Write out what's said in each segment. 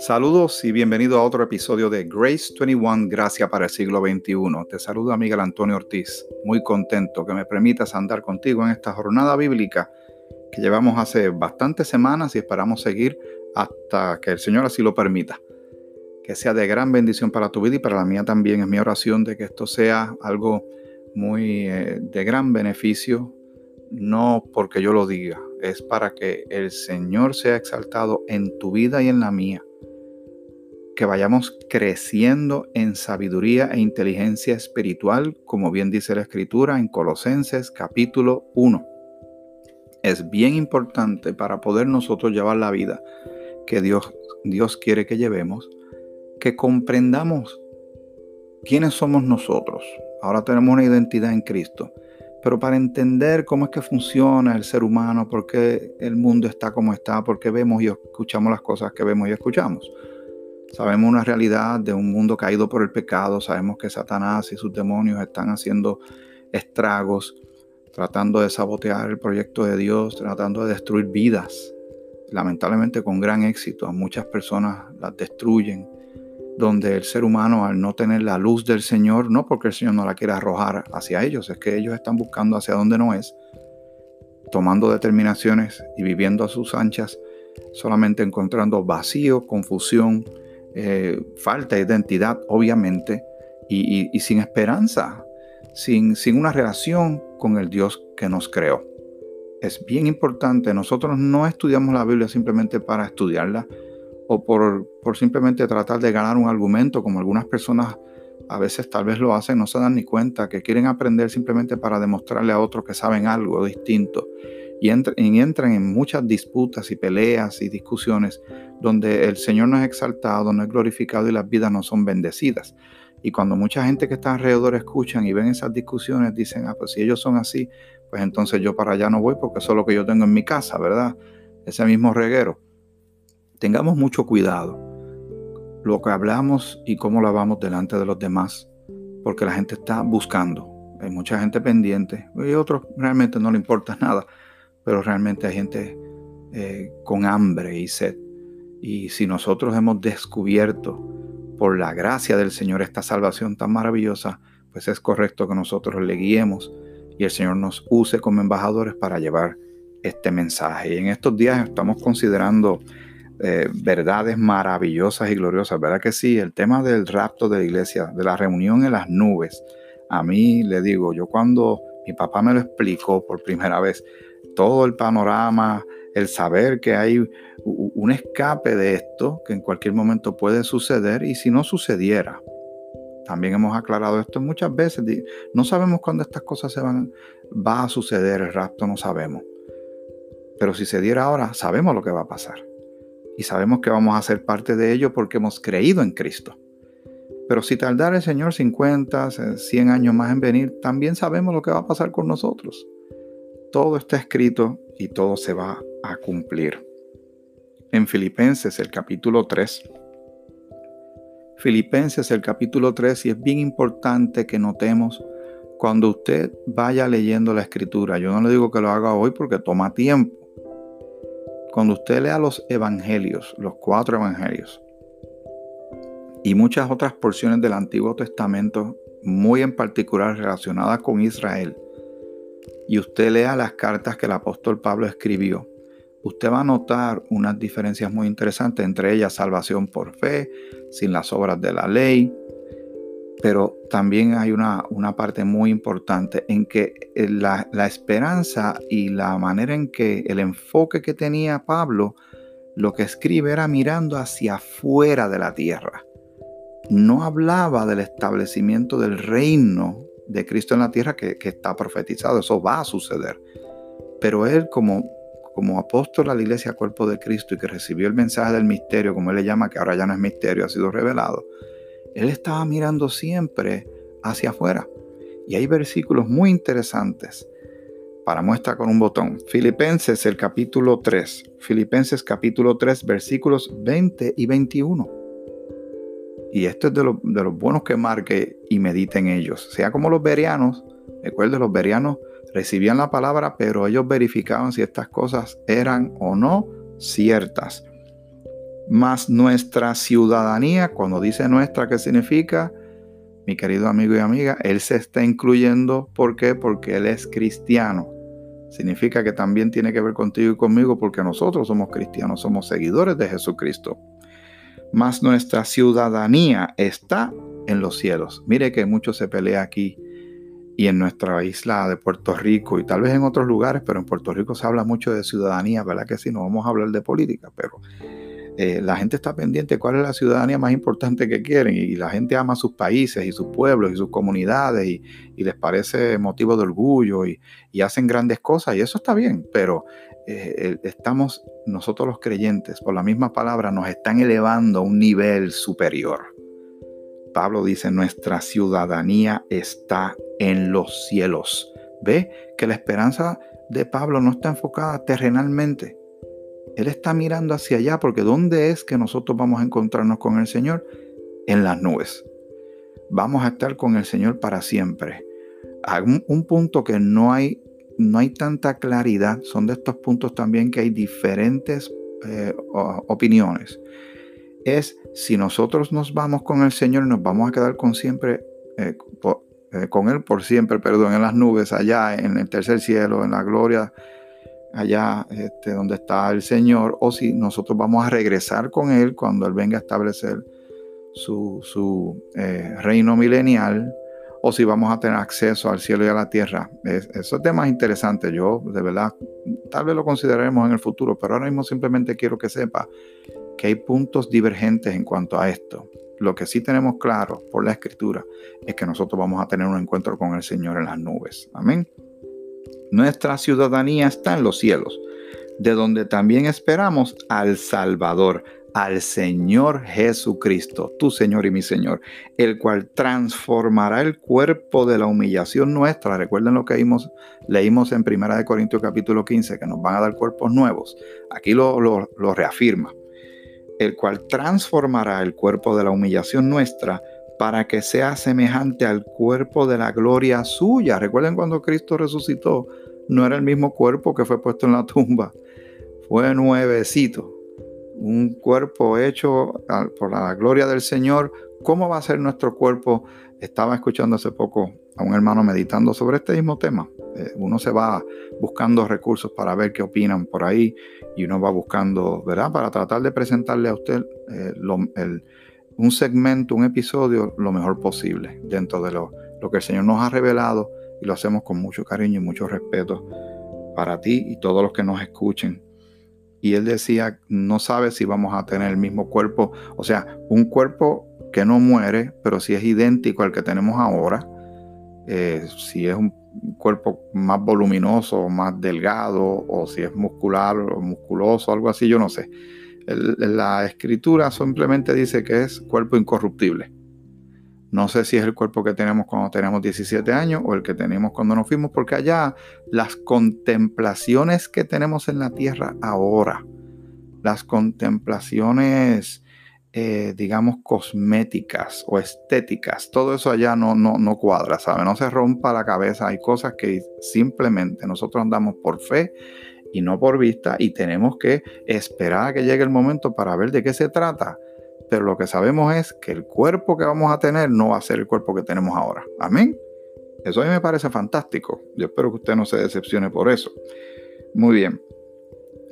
Saludos y bienvenido a otro episodio de Grace 21, Gracia para el siglo XXI. Te saluda Miguel Antonio Ortiz, muy contento que me permitas andar contigo en esta jornada bíblica que llevamos hace bastantes semanas y esperamos seguir hasta que el Señor así lo permita. Que sea de gran bendición para tu vida y para la mía también. Es mi oración de que esto sea algo muy eh, de gran beneficio, no porque yo lo diga, es para que el Señor sea exaltado en tu vida y en la mía que vayamos creciendo en sabiduría e inteligencia espiritual, como bien dice la escritura en Colosenses capítulo 1. Es bien importante para poder nosotros llevar la vida que Dios, Dios quiere que llevemos, que comprendamos quiénes somos nosotros. Ahora tenemos una identidad en Cristo, pero para entender cómo es que funciona el ser humano, por qué el mundo está como está, por qué vemos y escuchamos las cosas que vemos y escuchamos Sabemos una realidad de un mundo caído por el pecado, sabemos que Satanás y sus demonios están haciendo estragos, tratando de sabotear el proyecto de Dios, tratando de destruir vidas. Lamentablemente con gran éxito, a muchas personas las destruyen, donde el ser humano al no tener la luz del Señor, no porque el Señor no la quiera arrojar hacia ellos, es que ellos están buscando hacia donde no es, tomando determinaciones y viviendo a sus anchas, solamente encontrando vacío, confusión, eh, falta de identidad, obviamente, y, sin esperanza, sin, sin una relación con el Dios que nos creó. Es bien importante, nosotros no estudiamos la Biblia simplemente para estudiarla o por, por simplemente tratar de ganar un argumento, como algunas personas a veces tal vez lo hacen, no se dan ni cuenta, que quieren aprender simplemente para demostrarle a otros que saben algo distinto y, entran en muchas disputas y peleas y discusiones donde el Señor no es exaltado, no es glorificado y las vidas no son bendecidas. Y cuando mucha gente que está alrededor escuchan y ven esas discusiones, dicen, ah, pues si ellos son así, pues entonces yo para allá no voy porque eso es lo que yo tengo en mi casa, ¿verdad? Ese mismo reguero. Tengamos mucho cuidado lo que hablamos y cómo lo hablamos delante de los demás, porque la gente está buscando. Hay mucha gente pendiente y otros realmente no le importa nada pero realmente hay gente eh, con hambre y sed. Y si nosotros hemos descubierto por la gracia del Señor esta salvación tan maravillosa, pues es correcto que nosotros le guiemos y el Señor nos use como embajadores para llevar este mensaje. Y en estos días estamos considerando eh, verdades maravillosas y gloriosas, ¿verdad que sí? El tema del rapto de la iglesia, de la reunión en las nubes. A mí le digo, yo cuando mi papá me lo explicó por primera vez, todo el panorama, el saber que hay un escape de esto, que en cualquier momento puede suceder, y si no sucediera, también hemos aclarado esto muchas veces, no sabemos cuándo estas cosas se van, va a suceder, el rapto no sabemos. Pero si se diera ahora, sabemos lo que va a pasar. Y sabemos que vamos a ser parte de ello porque hemos creído en Cristo. Pero si tardara el Señor 50, 100 años más en venir, también sabemos lo que va a pasar con nosotros todo está escrito y todo se va a cumplir. En Filipenses el capítulo 3. Filipenses el capítulo 3 y es bien importante que notemos cuando usted vaya leyendo la escritura. Yo no le digo que lo haga hoy porque toma tiempo. Cuando usted lea los evangelios, los cuatro evangelios, y muchas otras porciones del Antiguo Testamento, muy en particular relacionadas con Israel, y usted lea las cartas que el apóstol Pablo escribió, usted va a notar unas diferencias muy interesantes, entre ellas salvación por fe, sin las obras de la ley, pero también hay una, una parte muy importante en que la, la, esperanza y la manera en que el enfoque que tenía Pablo, lo que escribe era mirando hacia afuera de la tierra. No hablaba del establecimiento del reino de Cristo en la tierra que, está profetizado, eso va a suceder. Pero él como, como apóstol a la iglesia cuerpo de Cristo y que recibió el mensaje del misterio, como él le llama, que ahora ya no es misterio, ha sido revelado, él estaba mirando siempre hacia afuera. Y hay versículos muy interesantes para muestra con un botón. Filipenses el capítulo 3. Filipenses capítulo 3 versículos 20 y 21. Y esto es de, los buenos que marque y medite en ellos. Sea como los berianos, recuerde, los berianos recibían la palabra, pero ellos verificaban si estas cosas eran o no ciertas. Más nuestra ciudadanía, cuando dice nuestra, ¿qué significa? Mi querido amigo y amiga, él se está incluyendo. ¿Por qué? Porque él es cristiano. Significa que también tiene que ver contigo y conmigo porque nosotros somos cristianos, somos seguidores de Jesucristo. Más nuestra ciudadanía está en los cielos. Mire que mucho se pelea aquí y en nuestra isla de Puerto Rico y tal vez en otros lugares, pero en Puerto Rico se habla mucho de ciudadanía, ¿verdad que sí? No vamos a hablar de política, pero eh, la gente está pendiente de cuál es la ciudadanía más importante que quieren y, la gente ama sus países y sus pueblos y sus comunidades y, les parece motivo de orgullo y, hacen grandes cosas y eso está bien, pero eh, estamos nosotros los creyentes, por la misma palabra, nos están elevando a un nivel superior. Pablo dice, nuestra ciudadanía está en los cielos. Ve que la esperanza de Pablo no está enfocada terrenalmente. Él está mirando hacia allá porque ¿dónde es que nosotros vamos a encontrarnos con el Señor? En las nubes. Vamos a estar con el Señor para siempre. un, punto que no hay, no hay tanta claridad, son de estos puntos también que hay diferentes eh, opiniones es si nosotros nos vamos con el Señor, nos vamos a quedar con siempre, eh, eh, con Él por siempre, perdón, en las nubes, allá en el tercer cielo, en la gloria, allá este, donde está el Señor, o si nosotros vamos a regresar con Él cuando Él venga a establecer su, eh, reino milenial, o si vamos a tener acceso al cielo y a la tierra. Es, esos temas interesantes, yo de verdad, tal vez lo consideraremos en el futuro, pero ahora mismo simplemente quiero que sepa que hay puntos divergentes en cuanto a esto. Lo que sí tenemos claro por la escritura es que nosotros vamos a tener un encuentro con el Señor en las nubes. Amén. Nuestra ciudadanía está en los cielos, de donde también esperamos al Salvador, al Señor Jesucristo, tu Señor y mi Señor, el cual transformará el cuerpo de la humillación nuestra. Recuerden lo que leímos, en 1 Corintios capítulo 15, que nos van a dar cuerpos nuevos. Aquí lo, lo reafirma el cual transformará el cuerpo de la humillación nuestra para que sea semejante al cuerpo de la gloria suya. Recuerden cuando Cristo resucitó, no era el mismo cuerpo que fue puesto en la tumba, fue nuevecito, un cuerpo hecho por la gloria del Señor. ¿Cómo va a ser nuestro cuerpo? Estaba escuchando hace poco a un hermano meditando sobre este mismo tema. Eh, uno se va buscando recursos para ver qué opinan por ahí y uno va buscando, ¿verdad? Para tratar de presentarle a usted eh, un segmento, un episodio lo mejor posible dentro de lo, lo que el Señor nos ha revelado y lo hacemos con mucho cariño y mucho respeto para ti y todos los que nos escuchen. Y él decía, no sabe si vamos a tener el mismo cuerpo, o sea, un cuerpo que no muere, pero si es idéntico al que tenemos ahora, eh, si es un cuerpo más voluminoso, más delgado, o si es muscular o musculoso, algo así, yo no sé. La escritura simplemente dice que es cuerpo incorruptible. No sé si es el cuerpo que tenemos cuando tenemos 17 años o el que tenemos cuando nos fuimos, porque allá las contemplaciones que tenemos en la tierra ahora, las contemplaciones eh, digamos, cosméticas o estéticas. Todo eso allá no, no, no cuadra, ¿sabe? No se rompa la cabeza. Hay cosas que simplemente nosotros andamos por fe y no por vista y tenemos que esperar a que llegue el momento para ver de qué se trata. Pero lo que sabemos es que el cuerpo que vamos a tener no va a ser el cuerpo que tenemos ahora. Amén. Eso a mí me parece fantástico. Yo espero que usted no se decepcione por eso. Muy bien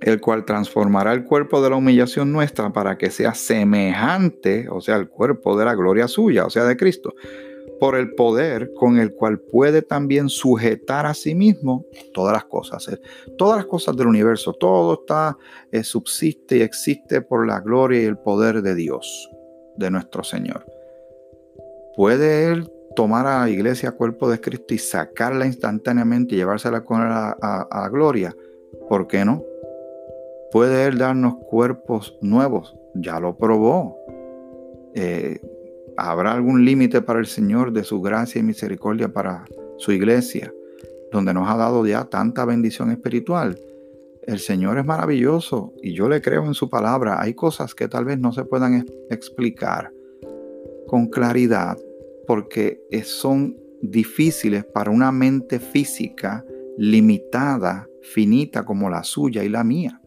el cual transformará el cuerpo de la humillación nuestra para que sea semejante, o sea, el cuerpo de la gloria suya, o sea, de Cristo, por el poder con el cual puede también sujetar a sí mismo todas las cosas. Eh, todas las cosas del universo, todo está, eh, subsiste y existe por la gloria y el poder de Dios, de nuestro Señor. ¿Puede Él tomar a la iglesia cuerpo de Cristo y sacarla instantáneamente y llevársela con él a, gloria? ¿Por qué no? ¿Puede Él darnos cuerpos nuevos? Ya lo probó. Eh, ¿Habrá algún límite para el Señor de su gracia y misericordia para su iglesia, donde nos ha dado ya tanta bendición espiritual? El Señor es maravilloso y yo le creo en su palabra. Hay cosas que tal vez no se puedan explicar con claridad porque son difíciles para una mente física limitada, finita como la suya y la mía.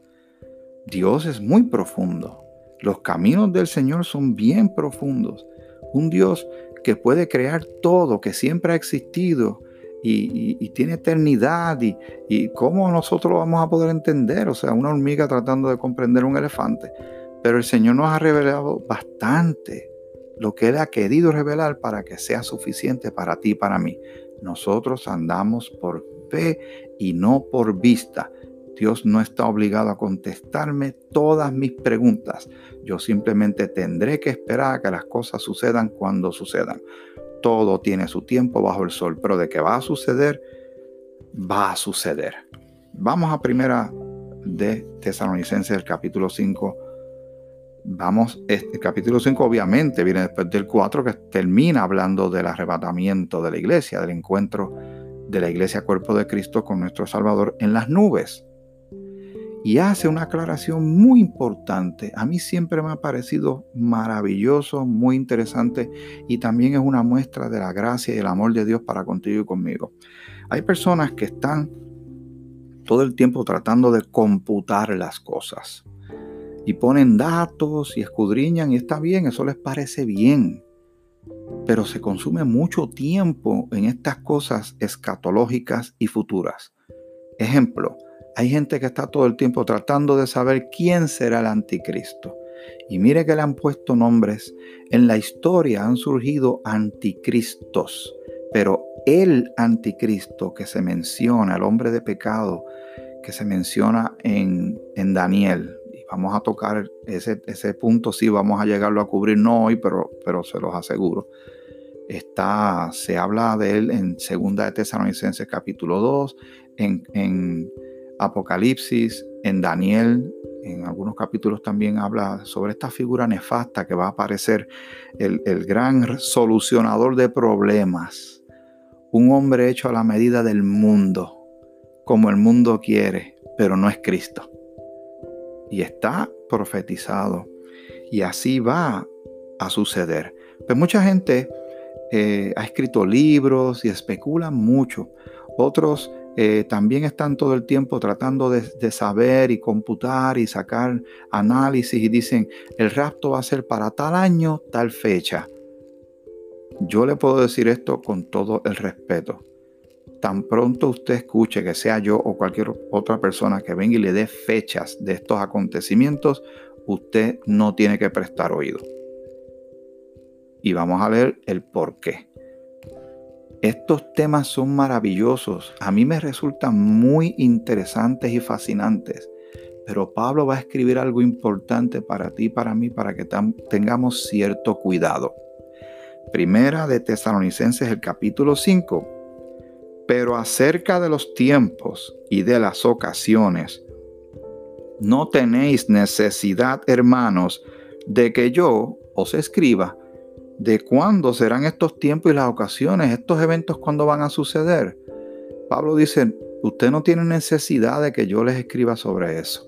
Dios es muy profundo. Los caminos del Señor son bien profundos. Un Dios que puede crear todo, que siempre ha existido y, tiene eternidad. Y, y, cómo nosotros lo vamos a poder entender? O sea, una hormiga tratando de comprender un elefante. Pero el Señor nos ha revelado bastante lo que Él ha querido revelar para que sea suficiente para ti y para mí. Nosotros andamos por fe y no por vista. Dios no está obligado a contestarme todas mis preguntas. Yo simplemente tendré que esperar a que las cosas sucedan cuando sucedan. Todo tiene su tiempo bajo el sol, pero de que va a suceder, va a suceder. Vamos a primera de Tesalonicenses, el capítulo 5 Vamos, este capítulo 5 obviamente viene después del 4 que termina hablando del arrebatamiento de la iglesia, del encuentro de la iglesia cuerpo de Cristo con nuestro Salvador en las nubes. Y hace una aclaración muy importante. A mí siempre me ha parecido maravilloso, muy interesante y también es una muestra de la gracia y el amor de Dios para contigo y conmigo. Hay personas que están todo el tiempo tratando de computar las cosas y ponen datos y escudriñan y está bien, eso les parece bien. Pero se consume mucho tiempo en estas cosas escatológicas y futuras. Ejemplo, hay gente que está todo el tiempo tratando de saber quién será el anticristo. Y mire que le han puesto nombres. En la historia han surgido anticristos, pero el anticristo que se menciona, el hombre de pecado, que se menciona en, en Daniel, vamos a tocar ese, ese punto, sí, vamos a llegarlo a cubrir, no hoy, pero, pero se los aseguro. Está, se habla de él en Segunda de Tesalonicenses capítulo 2, en, en Apocalipsis, en Daniel, en algunos capítulos también habla sobre esta figura nefasta que va a aparecer, el, el, gran solucionador de problemas, un hombre hecho a la medida del mundo, como el mundo quiere, pero no es Cristo y está profetizado. Y así va a suceder. Pues mucha gente eh, ha escrito libros y especulan mucho. Otros eh, también están todo el tiempo tratando de, de, saber y computar y sacar análisis y dicen, el rapto va a ser para tal año, tal fecha. Yo le puedo decir esto con todo el respeto tan pronto usted escuche que sea yo o cualquier otra persona que venga y le dé fechas de estos acontecimientos, usted no tiene que prestar oído. Y vamos a leer el por qué. Estos temas son maravillosos, a mí me resultan muy interesantes y fascinantes, pero Pablo va a escribir algo importante para ti y para mí para que tengamos cierto cuidado. Primera de Tesalonicenses, el capítulo 5, pero acerca de los tiempos y de las ocasiones, no tenéis necesidad, hermanos, de que yo os escriba de cuándo serán estos tiempos y las ocasiones, estos eventos cuándo van a suceder. Pablo dice, usted no tiene necesidad de que yo les escriba sobre eso.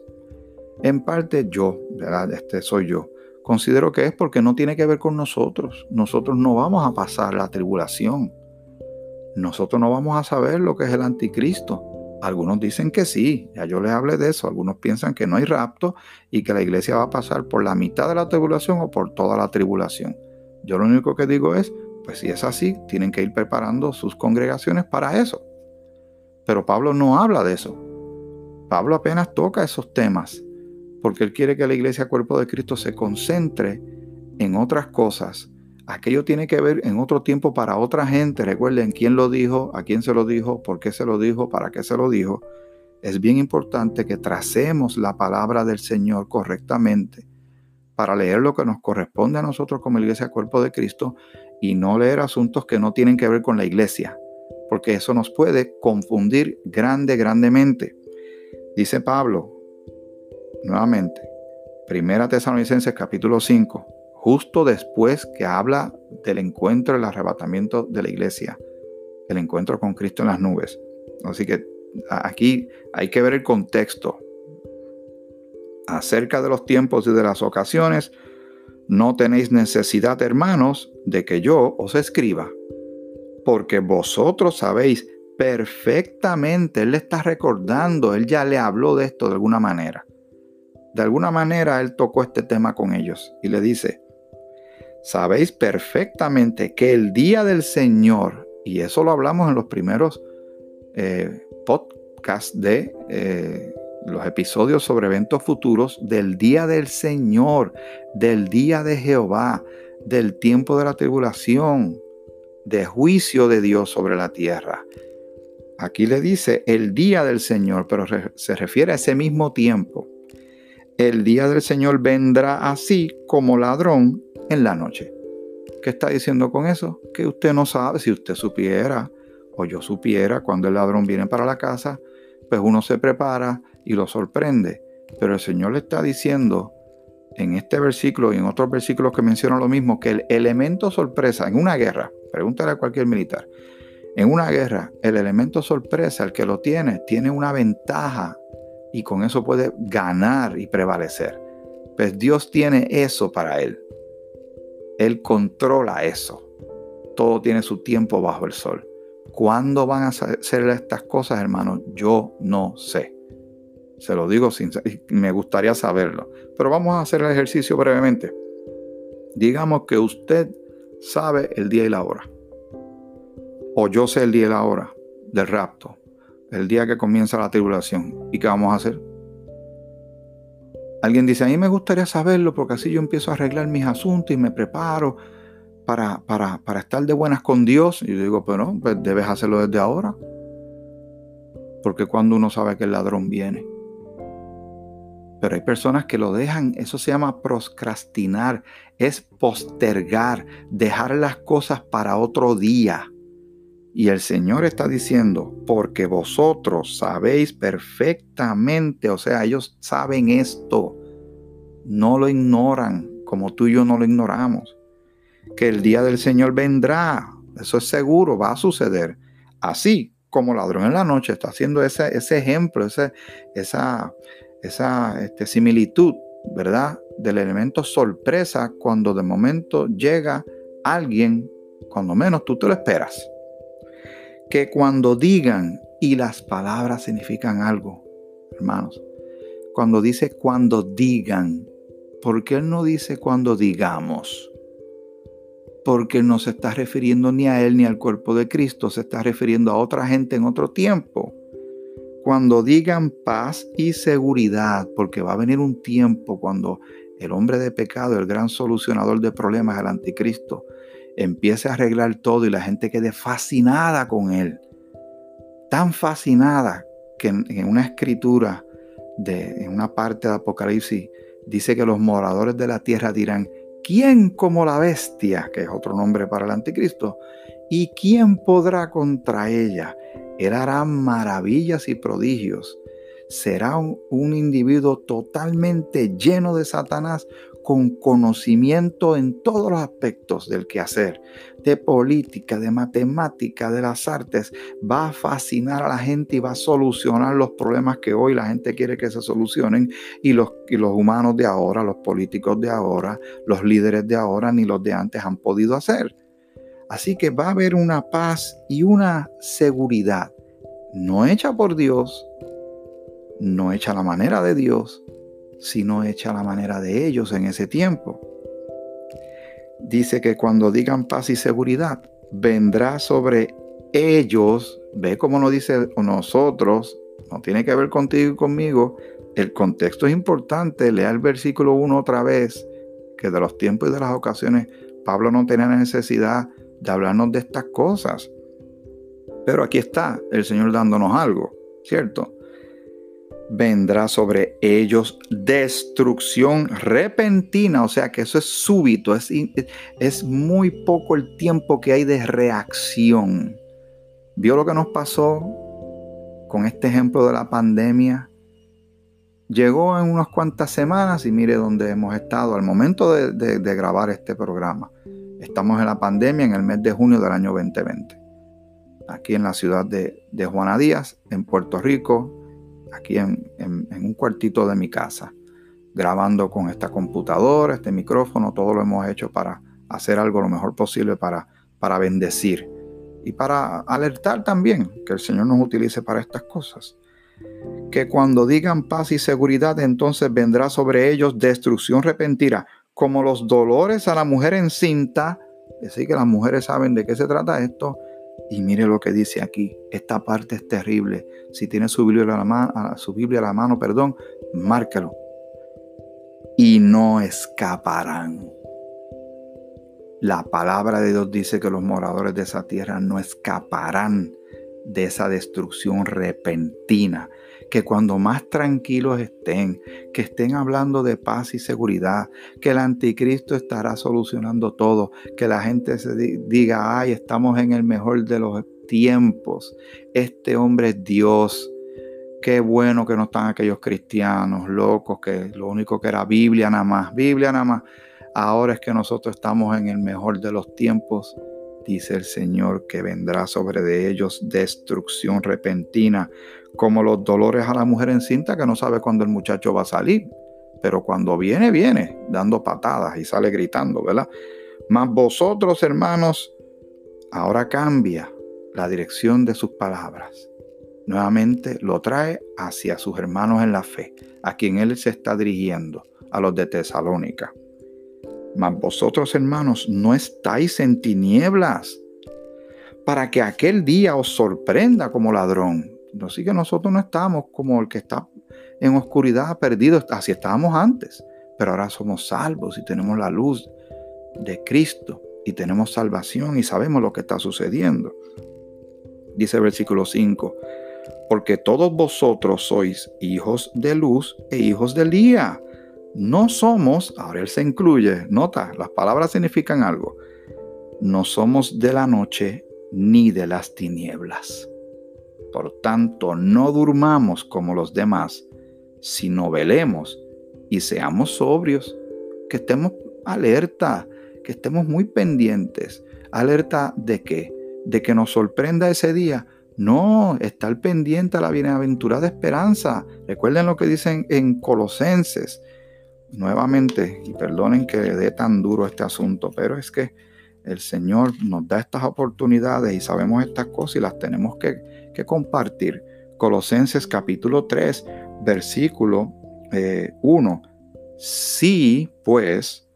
En parte yo, ¿verdad? Este soy yo. Considero que es porque no tiene que ver con nosotros. Nosotros no vamos a pasar la tribulación nosotros no vamos a saber lo que es el anticristo. Algunos dicen que sí, ya yo les hablé de eso. Algunos piensan que no hay rapto y que la iglesia va a pasar por la mitad de la tribulación o por toda la tribulación. Yo lo único que digo es, pues si es así, tienen que ir preparando sus congregaciones para eso. Pero Pablo no habla de eso. Pablo apenas toca esos temas, porque él quiere que la iglesia cuerpo de Cristo se concentre en otras cosas aquello tiene que ver en otro tiempo para otra gente. Recuerden quién lo dijo, a quién se lo dijo, por qué se lo dijo, para qué se lo dijo. Es bien importante que tracemos la palabra del Señor correctamente para leer lo que nos corresponde a nosotros como iglesia cuerpo de Cristo y no leer asuntos que no tienen que ver con la iglesia, porque eso nos puede confundir grande, grandemente. Dice Pablo, nuevamente, Primera Tesalonicenses capítulo 5, justo después que habla del encuentro, el arrebatamiento de la iglesia, el encuentro con Cristo en las nubes. Así que aquí hay que ver el contexto. Acerca de los tiempos y de las ocasiones, no tenéis necesidad, hermanos, de que yo os escriba, porque vosotros sabéis perfectamente. Él le está recordando, él ya le habló de esto de alguna manera. De alguna manera él tocó este tema con ellos y le dice, sabéis perfectamente que el día del Señor, y eso lo hablamos en los primeros eh, podcasts de eh, los episodios sobre eventos futuros, del día del Señor, del día de Jehová, del tiempo de la tribulación, de juicio de Dios sobre la tierra. Aquí le dice el día del Señor, pero se refiere a ese mismo tiempo. El día del Señor vendrá así como ladrón en la noche. ¿Qué está diciendo con eso? Que usted no sabe, si usted supiera o yo supiera cuando el ladrón viene para la casa, pues uno se prepara y lo sorprende. Pero el Señor le está diciendo en este versículo y en otros versículos que mencionan lo mismo, que el elemento sorpresa en una guerra, pregúntale a cualquier militar, en una guerra, el elemento sorpresa, el que lo tiene, tiene una ventaja y con eso puede ganar y prevalecer. Pues Dios tiene eso para él. Él controla eso. Todo tiene su tiempo bajo el sol. ¿Cuándo van a hacer estas cosas, hermanos? Yo no sé. Se lo digo sin me gustaría saberlo. Pero vamos a hacer el ejercicio brevemente. Digamos que usted sabe el día y la hora o yo sé el día y la hora del rapto, el día que comienza la tribulación. ¿Y qué vamos a hacer? Alguien dice, a mí me gustaría saberlo porque así yo empiezo a arreglar mis asuntos y me preparo para, para, para estar de buenas con Dios. Y yo digo, pero pues debes hacerlo desde ahora. Porque cuando uno sabe que el ladrón viene. Pero hay personas que lo dejan, eso se llama procrastinar, es postergar, dejar las cosas para otro día. Y el Señor está diciendo, porque vosotros sabéis perfectamente, o sea, ellos saben esto, no lo ignoran como tú y yo no lo ignoramos, que el día del Señor vendrá, eso es seguro, va a suceder. Así como ladrón en la noche está haciendo ese, ese ejemplo, ese, esa, esa este, similitud, ¿verdad? Del elemento sorpresa cuando de momento llega alguien, cuando menos tú te lo esperas que cuando digan, y las palabras significan algo, hermanos, cuando dice cuando digan, ¿por qué él no dice cuando digamos? Porque no se está refiriendo ni a él ni al cuerpo de Cristo, se está refiriendo a otra gente en otro tiempo. Cuando digan paz y seguridad, porque va a venir un tiempo cuando el hombre de pecado, el gran solucionador de problemas, el anticristo, empiece a arreglar todo y la gente quede fascinada con él. Tan fascinada que en, una escritura, de, en una parte de Apocalipsis, dice que los moradores de la tierra dirán, ¿quién como la bestia, que es otro nombre para el anticristo? ¿Y quién podrá contra ella? Él hará maravillas y prodigios. Será un individuo totalmente lleno de Satanás, con conocimiento en todos los aspectos del quehacer, de política, de matemática, de las artes, va a fascinar a la gente y va a solucionar los problemas que hoy la gente quiere que se solucionen y los, y los humanos de ahora, los políticos de ahora, los líderes de ahora, ni los de antes han podido hacer. Así que va a haber una paz y una seguridad, no hecha por Dios, no hecha a la manera de Dios, sino hecha la manera de ellos en ese tiempo. Dice que cuando digan paz y seguridad, vendrá sobre ellos, ve cómo nos dice nosotros, no tiene que ver contigo y conmigo, el contexto es importante, lea el versículo 1 otra vez, que de los tiempos y de las ocasiones Pablo no tenía necesidad de hablarnos de estas cosas. Pero aquí está el Señor dándonos algo, ¿cierto? vendrá sobre ellos destrucción repentina, o sea que eso es súbito, es, es muy poco el tiempo que hay de reacción. ¿Vio lo que nos pasó con este ejemplo de la pandemia? Llegó en unas cuantas semanas y mire dónde hemos estado al momento de, grabar este programa. Estamos en la pandemia en el mes de junio del año 2020. Aquí en la ciudad de, de Juana Díaz, en Puerto Rico, aquí en, un cuartito de mi casa, grabando con esta computadora, este micrófono, todo lo hemos hecho para hacer algo lo mejor posible para, para bendecir y para alertar también que el Señor nos utilice para estas cosas. Que cuando digan paz y seguridad, entonces vendrá sobre ellos destrucción repentina, como los dolores a la mujer encinta. Así que las mujeres saben de qué se trata esto. Y mire lo que dice aquí. Esta parte es terrible. Si tiene su Biblia a la mano, su Biblia a la mano, perdón, márquelo. Y no escaparán. La palabra de Dios dice que los moradores de esa tierra no escaparán de esa destrucción repentina. Que cuando más tranquilos estén, que estén hablando de paz y seguridad, que el anticristo estará solucionando todo, que la gente se diga, ay, estamos en el mejor de los tiempos, este hombre es Dios. Qué bueno que no están aquellos cristianos locos, que lo único que era Biblia nada más, Biblia nada más. Ahora es que nosotros estamos en el mejor de los tiempos, dice el Señor, que vendrá sobre de ellos destrucción repentina, como los dolores a la mujer encinta que no sabe cuándo el muchacho va a salir, pero cuando viene, viene, dando patadas y sale gritando, ¿verdad? Mas vosotros, hermanos, ahora cambia la dirección de sus palabras. Nuevamente lo trae hacia sus hermanos en la fe, a quien él se está dirigiendo, a los de Tesalónica. Mas vosotros, hermanos, no estáis en tinieblas, para que aquel día os sorprenda como ladrón. Así que nosotros no estamos como el que está en oscuridad, perdido, así estábamos antes, pero ahora somos salvos y tenemos la luz de Cristo y tenemos salvación y sabemos lo que está sucediendo. Dice el versículo 5, porque todos vosotros sois hijos de luz e hijos del día. No somos, ahora él se incluye, nota, las palabras significan algo. No somos de la noche ni de las tinieblas. Por tanto, no durmamos como los demás, sino velemos y seamos sobrios, que estemos alerta, que estemos muy pendientes. ¿Alerta de qué? De que nos sorprenda ese día. No, estar pendiente a la bienaventurada esperanza. Recuerden lo que dicen en Colosenses nuevamente, y perdonen que dé tan duro este asunto, pero es que el Señor nos da estas oportunidades y sabemos estas cosas y las tenemos que, compartir. Colosenses capítulo 3, versículo 1. Eh, si pues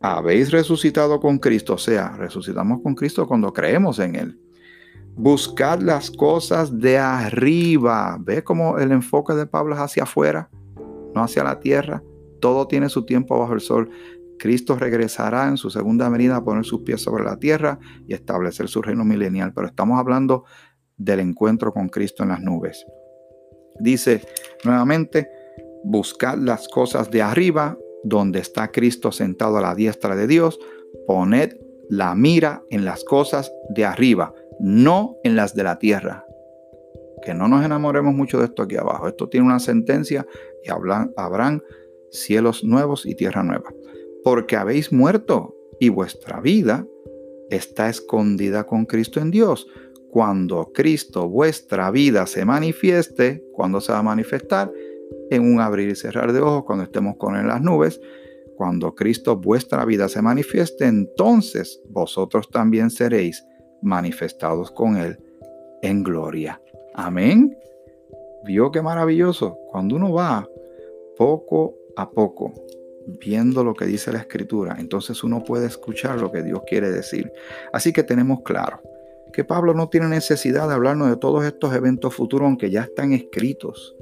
habéis resucitado con Cristo, o sea, resucitamos con Cristo cuando creemos en Él. Buscad las cosas de arriba. ¿Ve cómo el enfoque de Pablo es hacia afuera, no hacia la tierra? Todo tiene su tiempo bajo el sol. Cristo regresará en su segunda venida a poner sus pies sobre la tierra y establecer su reino milenial. Pero estamos hablando del encuentro con Cristo en las nubes. Dice nuevamente, buscad las cosas de arriba, donde está Cristo sentado a la diestra de Dios. Poned la mira en las cosas de arriba, no en las de la tierra. Que no nos enamoremos mucho de esto aquí abajo. Esto tiene una sentencia y habrán cielos nuevos y tierra nueva, porque habéis muerto y vuestra vida está escondida con Cristo en Dios. Cuando Cristo, vuestra vida, se manifieste, cuando se va a manifestar? En un abrir y cerrar de ojos, cuando estemos con él en las nubes. Cuando Cristo, vuestra vida, se manifieste, entonces vosotros también seréis manifestados con Él en gloria. Amén. ¿Vio qué maravilloso? Cuando uno va poco a poco, viendo lo que dice la escritura, entonces uno puede escuchar lo que Dios quiere decir. Así que tenemos claro que Pablo no tiene necesidad de hablarnos de todos estos eventos futuros, aunque ya están escritos.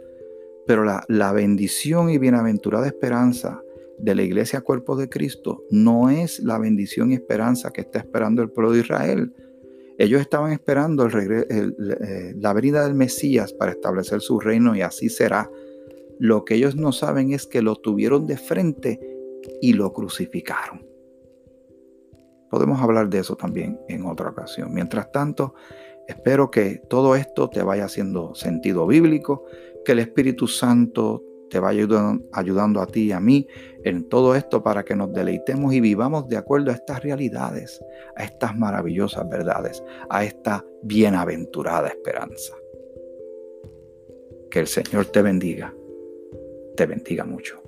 Pero la, la bendición y bienaventurada esperanza de la iglesia cuerpo de Cristo no es la bendición y esperanza que está esperando el pueblo de Israel. Ellos estaban esperando eh, la venida del Mesías para establecer su reino y así será lo que ellos no saben es que lo tuvieron de frente y lo crucificaron. Podemos hablar de eso también en otra ocasión. Mientras tanto, espero que todo esto te vaya haciendo sentido bíblico, que el Espíritu Santo te vaya ayudando, a ti y a mí en todo esto para que nos deleitemos y vivamos de acuerdo a estas realidades, a estas maravillosas verdades, a esta bienaventurada esperanza. Que el Señor te bendiga te bendiga mucho.